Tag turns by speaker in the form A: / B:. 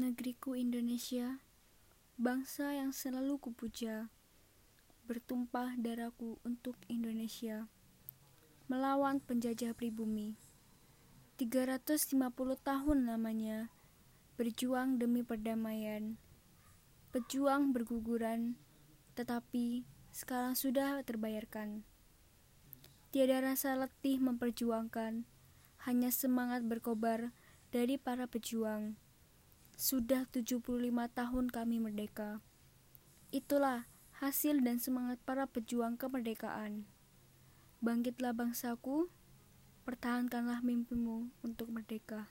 A: Negeriku Indonesia, bangsa yang selalu kupuja, bertumpah darahku untuk Indonesia, melawan penjajah pribumi. 350 tahun lamanya, berjuang demi perdamaian, pejuang berguguran, tetapi sekarang sudah terbayarkan. Tiada rasa letih memperjuangkan, hanya semangat berkobar dari para pejuang sudah 75 tahun kami merdeka. Itulah hasil dan semangat para pejuang kemerdekaan. Bangkitlah bangsaku, pertahankanlah mimpimu untuk merdeka.